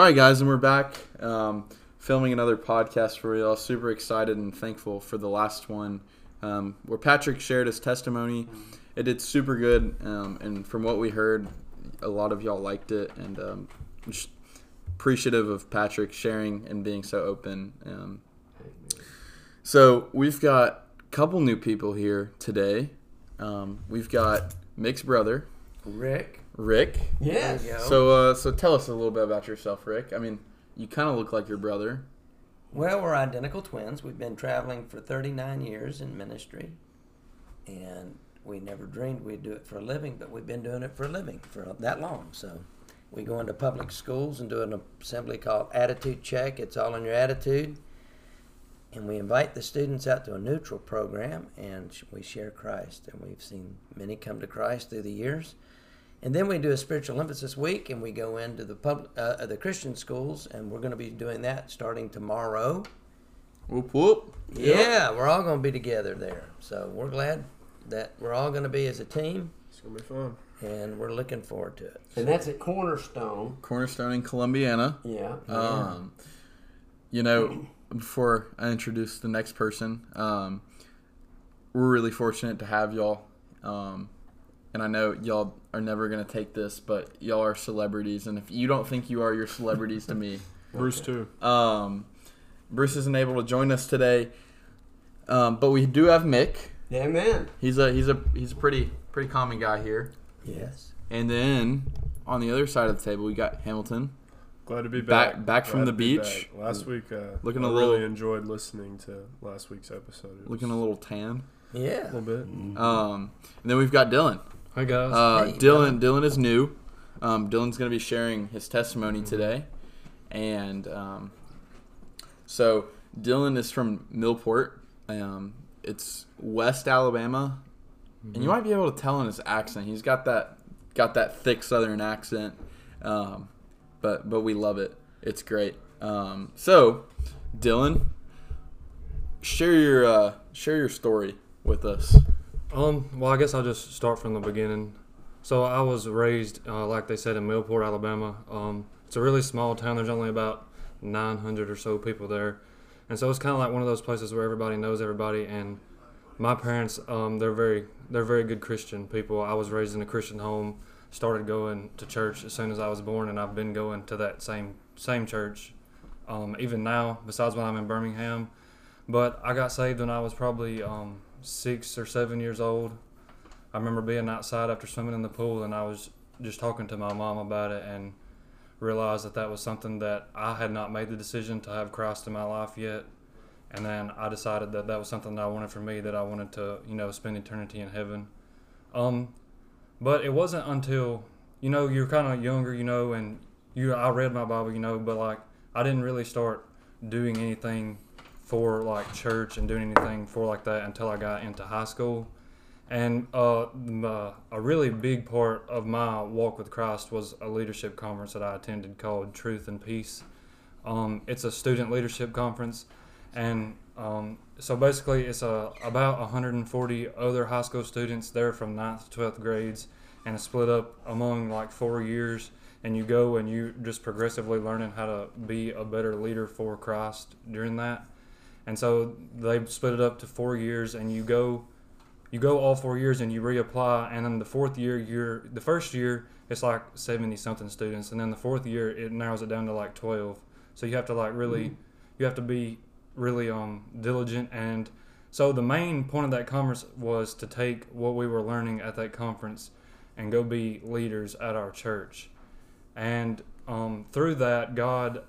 All right, guys, and we're back um, filming another podcast for y'all. Super excited and thankful for the last one um, where Patrick shared his testimony. It did super good, um, and from what we heard, a lot of y'all liked it, and um, just appreciative of Patrick sharing and being so open. Um, so we've got a couple new people here today. Um, we've got Mick's brother, Rick. Rick. Yeah. So, uh, so tell us a little bit about yourself, Rick. I mean, you kind of look like your brother. Well, we're identical twins. We've been traveling for 39 years in ministry, and we never dreamed we'd do it for a living, but we've been doing it for a living for that long. So, we go into public schools and do an assembly called Attitude Check. It's all in your attitude. And we invite the students out to a neutral program, and we share Christ. And we've seen many come to Christ through the years. And then we do a spiritual emphasis week, and we go into the public, uh, the Christian schools, and we're going to be doing that starting tomorrow. Whoop whoop. Yeah, we're all going to be together there. So we're glad that we're all going to be as a team, It's gonna be fun. and we're looking forward to it. And that's at Cornerstone. Cornerstone in Columbiana. Yeah. Um, you know, before I introduce the next person, um, we're really fortunate to have y'all. Um, and I know y'all are never going to take this, but y'all are celebrities. And if you don't think you are, you're celebrities to me. Bruce too. Um, Bruce isn't able to join us today. Um, but we do have Mick. yeah, man. He's a he's a he's a pretty pretty common guy here. Yes. And then on the other side of the table, we got Hamilton. Glad to be Back- back. back from the to be beach. Last week, uh, Looking I a really enjoyed listening to last week's episode. Looking a little tan. Yeah. A little bit. Um, and then we've got Dylan. Hi guys. Uh, Hey, Dylan. Dylan is new. Um, Dylan's going to be sharing his testimony today, and um, so Dylan is from Millport. Um, it's West Alabama, and you might be able to tell in his accent. He's got that got that thick Southern accent, um, but but we love it. It's great. Um, so, Dylan, share your uh, share your story with us. Um, well, I guess I'll just start from the beginning. So I was raised, uh, like they said, in Millport, Alabama. Um, it's a really small town. There's only about 900 or so people there, and so it's kind of like one of those places where everybody knows everybody. And my parents, um, they're very they're very good Christian people. I was raised in a Christian home. Started going to church as soon as I was born, and I've been going to that same same church, um, even now. Besides when I'm in Birmingham, but I got saved when I was probably um, six or seven years old. I remember being outside after swimming in the pool, and I was just talking to my mom about it, and realized that that was something that I had not made the decision to have Christ in my life yet. And then I decided that that was something that I wanted for me, that I wanted to, you know, spend eternity in heaven. Um, but it wasn't until, you know, you're kind of younger, you know, and you, I read my Bible, you know, but like I didn't really start doing anything for like church and doing anything for like that until I got into high school. And uh, uh, a really big part of my walk with Christ was a leadership conference that I attended called Truth and Peace. Um, it's a student leadership conference, and um, so basically it's a, about 140 other high school students there from 9th to 12th grades, and it's split up among like four years. And you go and you just progressively learning how to be a better leader for Christ during that. And so they split it up to four years, and you go you go all four years and you reapply and then the fourth year you're the first year it's like 70 something students and then the fourth year it narrows it down to like 12 so you have to like really you have to be really um diligent and so the main point of that conference was to take what we were learning at that conference and go be leaders at our church. And um, through that god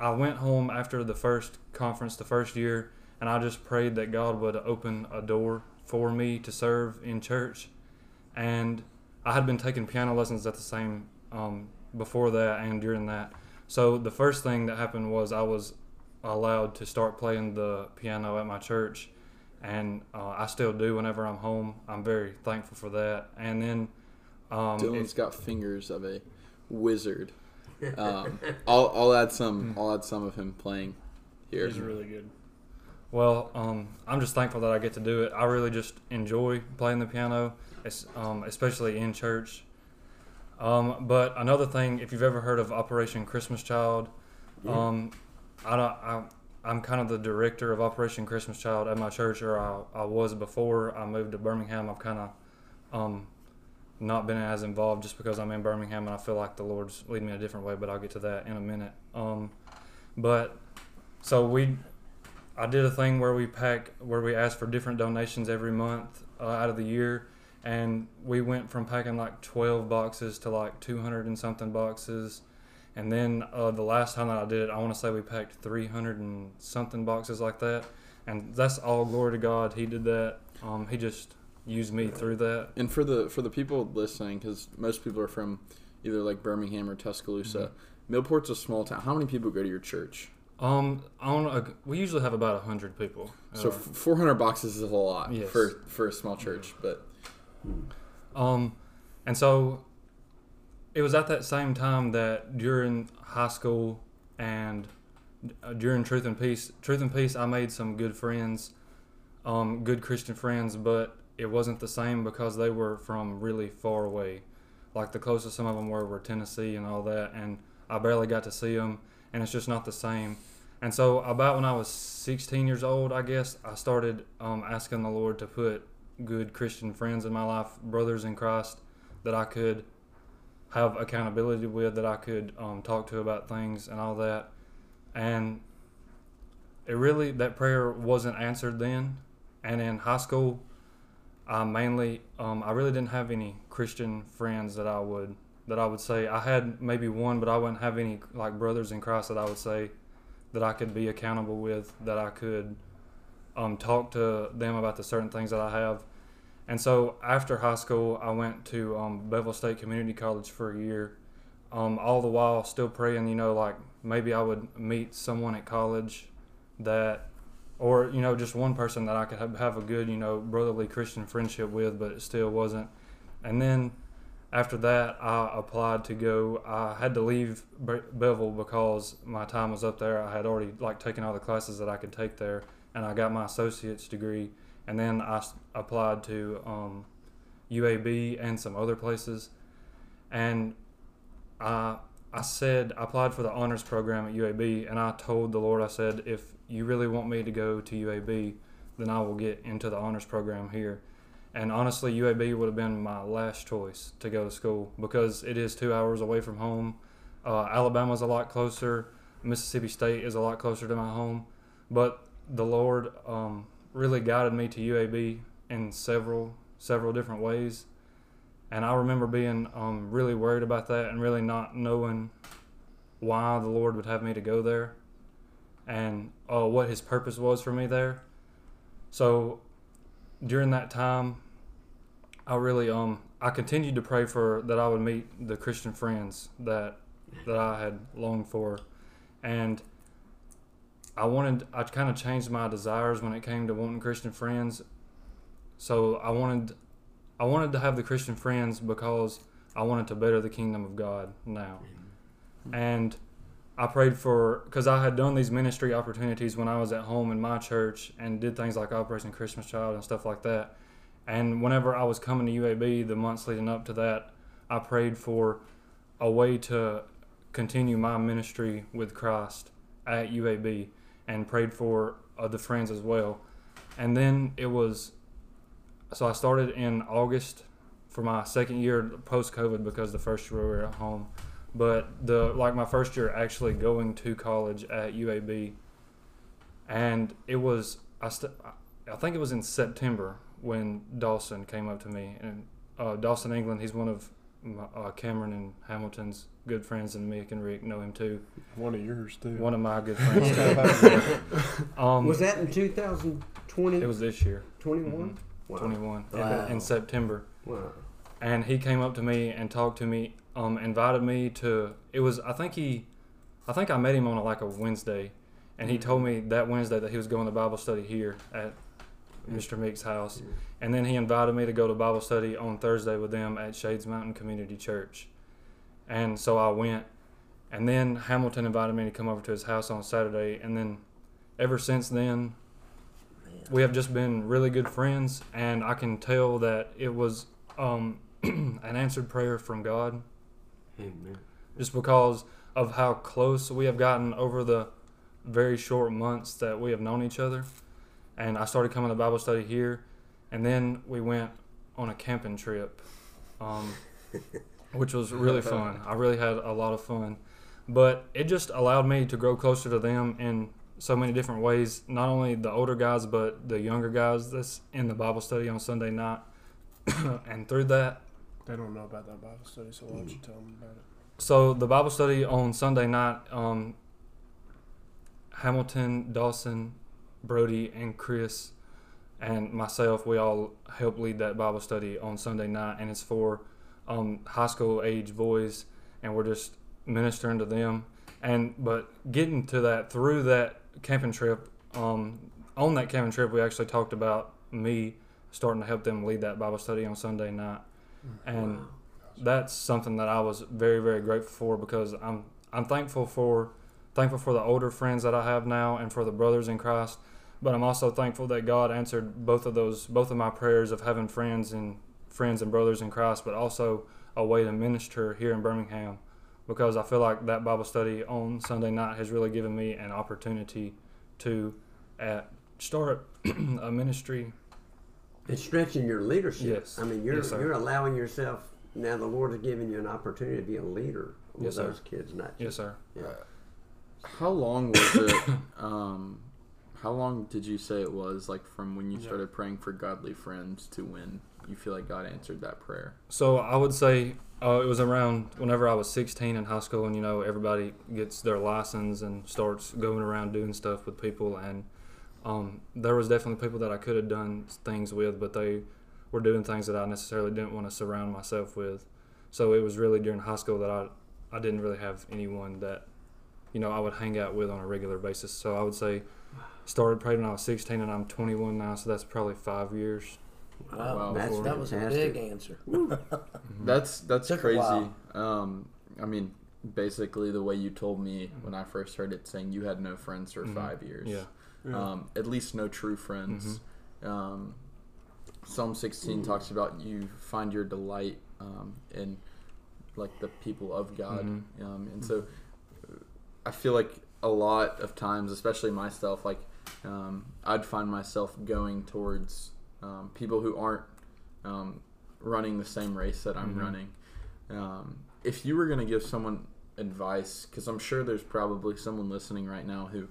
i went home after the first conference the first year and i just prayed that god would open a door for me to serve in church. And i had been taking piano lessons at the same um, before that and during that. So the first thing that happened was i was allowed to start playing the piano at my church. And uh, i still do whenever i'm home. I'm very thankful for that. And then um, Dylan's it- got fingers of a wizard. Um, I'll, I'll add some. I'll add some of him playing here. He's really good. Well, um, I'm just thankful that I get to do it. I really just enjoy playing the piano, um, especially in church. Um, but another thing, if you've ever heard of Operation Christmas Child, um, I don't. I, I'm kind of the director of Operation Christmas Child at my church, or I, I was before I moved to Birmingham. I've kind of um, not been as involved just because I'm in Birmingham and I feel like the Lord's leading me a different way. But I'll get to that in a minute. Um, but so we, I did a thing where we pack, where we ask for different donations every month uh, out of the year, and we went from packing like 12 boxes to like 200 and something boxes. And then uh, the last time that I did it, I want to say we packed 300 and something boxes like that. And that's all glory to God. He did that. Um, he just used me through that. And for the for the people listening, because most people are from either like Birmingham or Tuscaloosa, Millport's a small town. How many people go to your church? Um, on a, we usually have about hundred people. So Uh, 400 boxes is a lot Yes. for for a small church, but Um, and so it was at that same time that during high school and uh, during Truth and Peace, Truth and Peace, I made some good friends, um, good Christian friends, but it wasn't the same because they were from really far away. Like the closest some of them were were Tennessee and all that, and I barely got to see them, and it's just not the same. And so, about when I was 16 years old, I guess I started um, asking the Lord to put good Christian friends in my life, brothers in Christ, that I could have accountability with, that I could um, talk to about things and all that. And it really, that prayer wasn't answered then. And in high school, I mainly, um, I really didn't have any Christian friends that I would, that I would say I had maybe one, but I wouldn't have any like brothers in Christ that I would say that I could be accountable with, that I could um, talk to them about the certain things that I have. And so after high school, I went to um, Bevill State Community College for a year. Um, all the while, still praying, you know, like maybe I would meet someone at college that, or, you know, just one person that I could have, have a good, you know, brotherly Christian friendship with, but it still wasn't. And then after that, I applied to go. I had to leave Be- Bevill because my time was up there. I had already like taken all the classes that I could take there, and I got my associate's degree. And then I applied to um, UAB and some other places, and I I said I applied for the honors program at UAB, and I told the Lord I said if you really want me to go to UAB, then I will get into the honors program here. And honestly, UAB would have been my last choice to go to school because it is two hours away from home. Uh, Alabama's a lot closer. Mississippi State is a lot closer to my home. But the Lord um, really guided me to UAB in several several different ways. And I remember being um, really worried about that and really not knowing why the Lord would have me to go there and uh, what His purpose was for me there. So during that time, I really um I continued to pray for that I would meet the Christian friends that that I had longed for, and I wanted I kind of changed my desires when it came to wanting Christian friends. So I wanted I wanted to have the Christian friends because I wanted to better the kingdom of God now, and I prayed for because I had done these ministry opportunities when I was at home in my church and did things like Operation Christmas Child and stuff like that. And whenever I was coming to UAB, the months leading up to that, I prayed for a way to continue my ministry with Christ at UAB and prayed for the friends as well. And then it was, so I started in August for my second year post COVID because the first year we were at home. But the like my first year actually going to college at UAB, and it was I st- I think it was in September when Dawson came up to me and uh, Dawson England he's one of my, uh, Cameron and Hamilton's good friends and Mick and Rick know him too One of yours too. one of my good friends too. um, Was that in 2020? it was this year 21? Mhm. Wow. 21 in- in September Wow. and he came up to me and talked to me um invited me to it was i think he i think i met him on a, like a wednesday and he told me that wednesday that he was going to bible study here at mr meek's house. And then he invited me to go to bible study on thursday with them at shades mountain community church. And so i went. And then hamilton invited me to come over to his house on saturday. And then ever since then we have just been really good friends. And i can tell that it was um, an answered prayer from god Amen. just because of how close we have gotten over the very short months that we have known each other. And I started coming to Bible study here, and then we went on a camping trip, um, which was really fun. I really had a lot of fun, but it just allowed me to grow closer to them in so many different ways. Not only the older guys, but the younger guys that's in the Bible study on Sunday night, and through that, They don't know about that Bible study, so why don't you tell them about it? So the Bible study on Sunday night, um, Hamilton, Dawson, Brody, and Chris, and myself, we all help lead that Bible study on Sunday night, and it's for um, high school age boys, and we're just ministering to them. And but getting to that through that camping trip, um, on that camping trip, we actually talked about me starting to help them lead that Bible study on Sunday night, and that's something that I was very very grateful for because I'm I'm thankful for thankful for the older friends that I have now and for the brothers in Christ. But I'm also thankful that God answered both of those both of my prayers of having friends and friends and brothers in Christ, but also a way to minister here in Birmingham because I feel like that Bible study on Sunday night has really given me an opportunity to uh, start a ministry. It's stretching your leadership. Yes. I mean, you're Yes, sir. you're allowing yourself now. The Lord has given you an opportunity to be a leader with Yes, sir. those kids, not Yes, sir. Yeah. How long was it? um, how long did you say it was, like from when you Yeah. started praying for godly friends to when you feel like God answered that prayer? So I would say uh, it was around whenever I was 16 in high school, and you know everybody gets their license and starts going around doing stuff with people, and um, there was definitely people that I could have done things with, but they were doing things that I necessarily didn't want to surround myself with. So it was really during high school that I I didn't really have anyone that you know I would hang out with on a regular basis. So I would say started praying when I was 16, and I'm 21 now, so that's probably five years. Wow, Wow. that's, that was a big answer. That's that's Took crazy. Um, I mean, basically the way you told me when I first heard it, saying you had no friends for Mhm. five years. Yeah. Um, at least no true friends. Um, Psalm 16 talks about you find your delight um, in like the people of God, Mhm. um, and so I feel like a lot of times, especially myself, like um, I'd find myself going towards um, people who aren't um, running the same race that I'm Mhm. running. Um, if you were going to give someone advice, because I'm sure there's probably someone listening right now who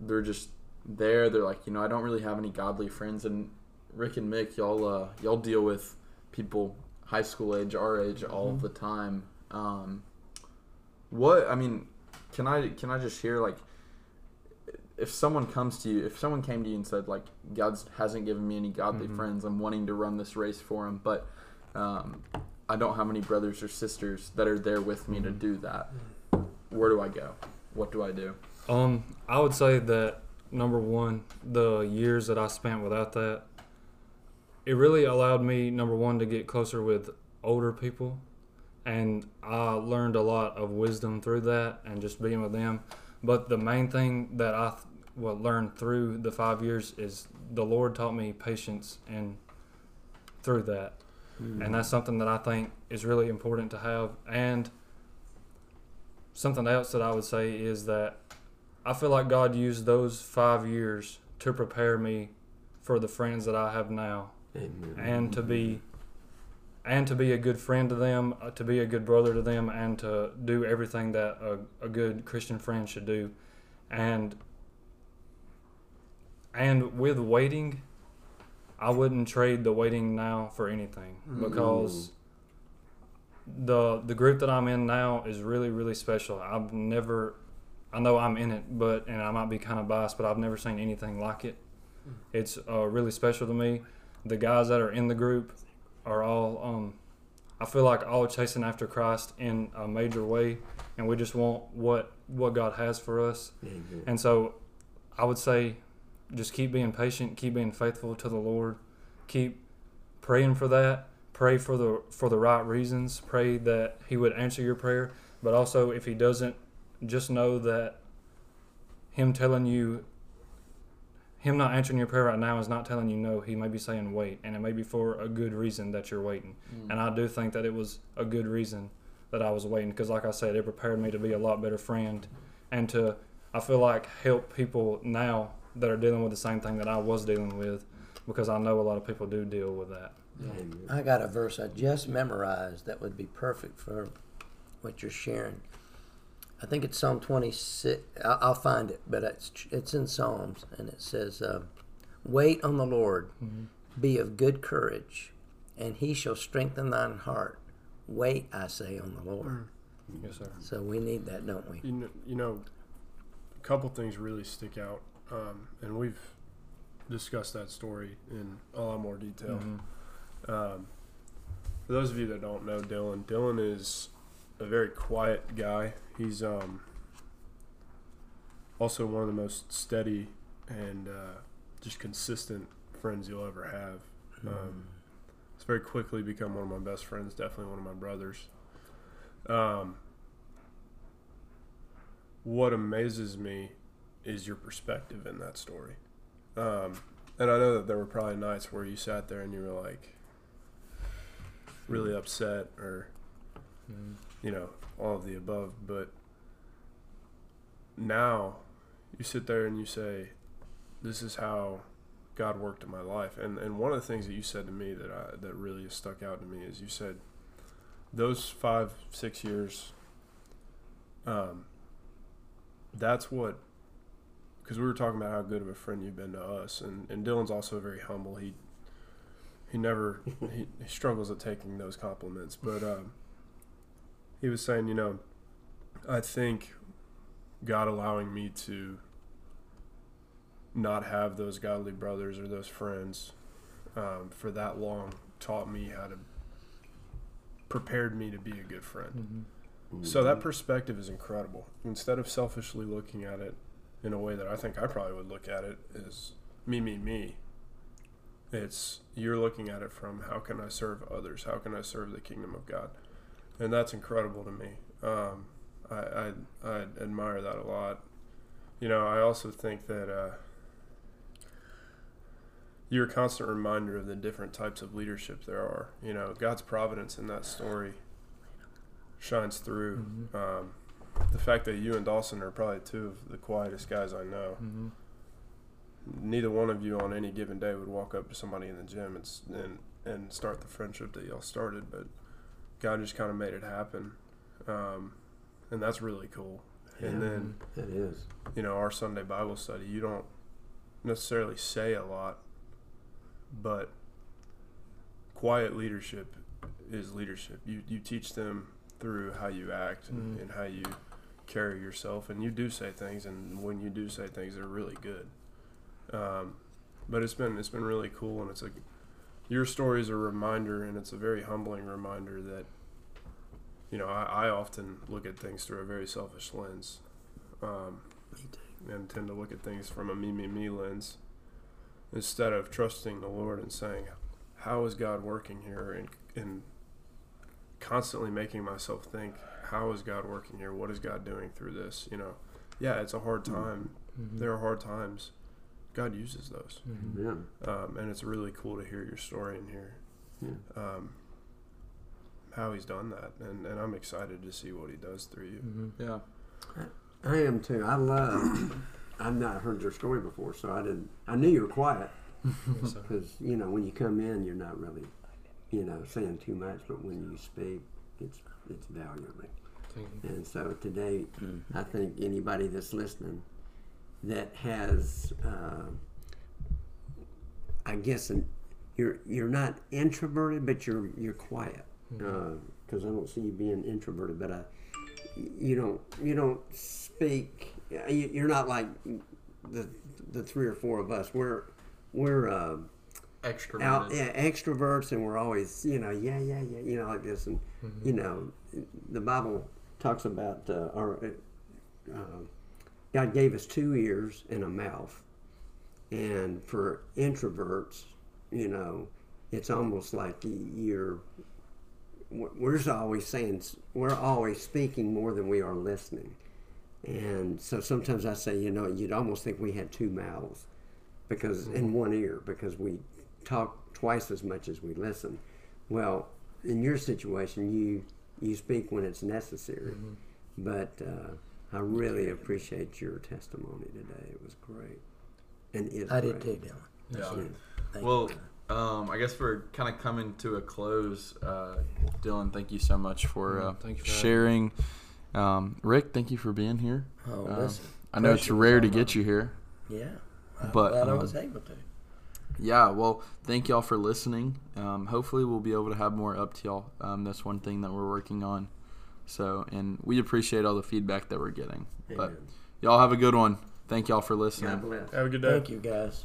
they're just there. They're like, you know, I don't really have any godly friends, and Rick and Mick, y'all, uh, y'all deal with people high school age, our age, all Mhm. the time. Um, what I mean, can I can I just hear like, if someone comes to you, if someone came to you and said like, God hasn't given me any godly Mhm. friends, I'm wanting to run this race for him, but um, I don't have any brothers or sisters that are there with me to Mhm. do that. Where do I go? What do I do? Um, I would say that number one, the years that I spent without that, it really allowed me number one to get closer with older people, and I learned a lot of wisdom through that and just being with them. But the main thing that I th- well learned through the five years is the Lord taught me patience and through that hmm. and that's something that I think is really important to have. And something else that I would say is that I feel like God used those five years to prepare me for the friends that I have now, Amen. and to be and to be a good friend to them, uh, to be a good brother to them, and to do everything that a, a good Christian friend should do. And and with waiting, I wouldn't trade the waiting now for anything because the the group that I'm in now is really really special. I've never I know I'm in it, but and I might be kind of biased, but I've never seen anything like it. It's uh, really special to me. The guys that are in the group are all um, I feel like all chasing after Christ in a major way, and we just want what what God has for us. Amen. And so I would say just keep being patient, keep being faithful to the Lord, keep praying for that, pray for the for the right reasons, pray that he would answer your prayer, but also if he doesn't, just know that him telling you him not answering your prayer right now is not telling you no. He may be saying wait, and it may be for a good reason that you're waiting. Mm. And I do think that it was a good reason that I was waiting because, like I said, it prepared me to be a lot better friend and to I feel like help people now that are dealing with the same thing that I was dealing with because I know a lot of people do deal with that. Amen. I got a verse I just memorized that would be perfect for what you're sharing. I think it's Psalm 26. I'll, I'll find it, but it's it's in Psalms, and it says, uh, "Wait on the Lord, be of good courage, and He shall strengthen thine heart. Wait, I say, on the Lord." Yes, sir. So we need that, don't we? You know, you know, a couple things really stick out, um, and we've discussed that story in a lot more detail. Mhm. Um, for those of you that don't know Dylan, Dylan is a very quiet guy. He's um, also one of the most steady and uh, just consistent friends you'll ever have. Um, it's very quickly become one of my best friends, definitely one of my brothers. Um, what amazes me is your perspective in that story. Um, and I know that there were probably nights where you sat there and you were like really upset or, Mhm. You know, all of the above. But now you sit there and you say, this is how God worked in my life. And, and one of the things that you said to me that, I, that really stuck out to me is you said, those five, six years, um, that's what because we were talking about how good of a friend you've been to us, and, and Dylan's also very humble. He he never he, he struggles at taking those compliments, but um, he was saying, you know, I think God allowing me to not have those godly brothers or those friends um, for that long taught me how to prepared me to be a good friend. Mhm. So that perspective is incredible. Instead of selfishly looking at it in a way that I think I probably would look at it is me, me, me. It's you're looking at it from how can I serve others? How can I serve the kingdom of God? And that's incredible to me. Um, I, I I admire that a lot. You know, I also think that uh, you're a constant reminder of the different types of leadership there are. You know, God's providence in that story shines through. Mhm. Um, the fact that you and Dawson are probably two of the quietest guys I know. Mhm. Neither one of you on any given day would walk up to somebody in the gym and and, and start the friendship that y'all started, but God just kind of made it happen, um, and that's really cool. And then It is. you know our Sunday Bible study, you don't necessarily say a lot, but quiet leadership is leadership. You you teach them through how you act and, Mhm. and how you carry yourself, and you do say things, and when you do say things, they're really good. Um, but it's been it's been really cool, and it's a your story is a reminder, and it's a very humbling reminder that you know I, I often look at things through a very selfish lens. Um, and tend to look at things from a me, me, me lens instead of trusting the Lord and saying, How is God working here? And, and constantly making myself think, How is God working here? What is God doing through this? You know, yeah, it's a hard time. Mhm. There are hard times. God uses those. Mhm. Yeah. Um, and it's really cool to hear your story and hear Yeah. um, how He's done that. And, and I'm excited to see what He does through you. Mhm. Yeah. I am too. I love. I've not heard your story before, so I didn't. I knew you were quiet because you know when you come in, you're not really, you know, saying too much, but when you speak, it's it's valuable. Thank. And so today, Mhm. I think anybody that's listening that has, uh, I guess, an, you're you're not introverted, but you're you're quiet. Because I don't see you being introverted, but I, you don't you don't speak. you- You're not like the the three or four of us. We're we're uh, Extroverted. out yeah, extroverts, and we're always you know yeah yeah yeah you know like this, and Mhm. you know the Bible talks about uh, our uh, God gave us two ears and a mouth, and for introverts, you know, it's almost like you're we're always saying we're always speaking more than we are listening, and so sometimes I say you know you'd almost think we had two mouths because in one ear because we talk twice as much as we listen. Well, in your situation, you you speak when it's necessary. Mhm. But uh, I really appreciate your testimony today. It was great, and is I did great. too, Dylan. Yeah. Yeah. Thank Well, you. um, I guess we're kind of coming to a close. Uh, Dylan, thank you so much for uh, Mm, thank you for sharing. Um, Rick, thank you for being here. Oh, um, listen. I know it's rare to get you here. Yeah. I'm but, glad I um, was able to. Yeah, well, thank y'all for listening. Um, hopefully, we'll be able to have more up to y'all. Um, that's one thing that we're working on. So, and we appreciate all the feedback that we're getting. But y'all have a good one. Thank y'all for listening. God bless. Have a good day. Thank you, guys.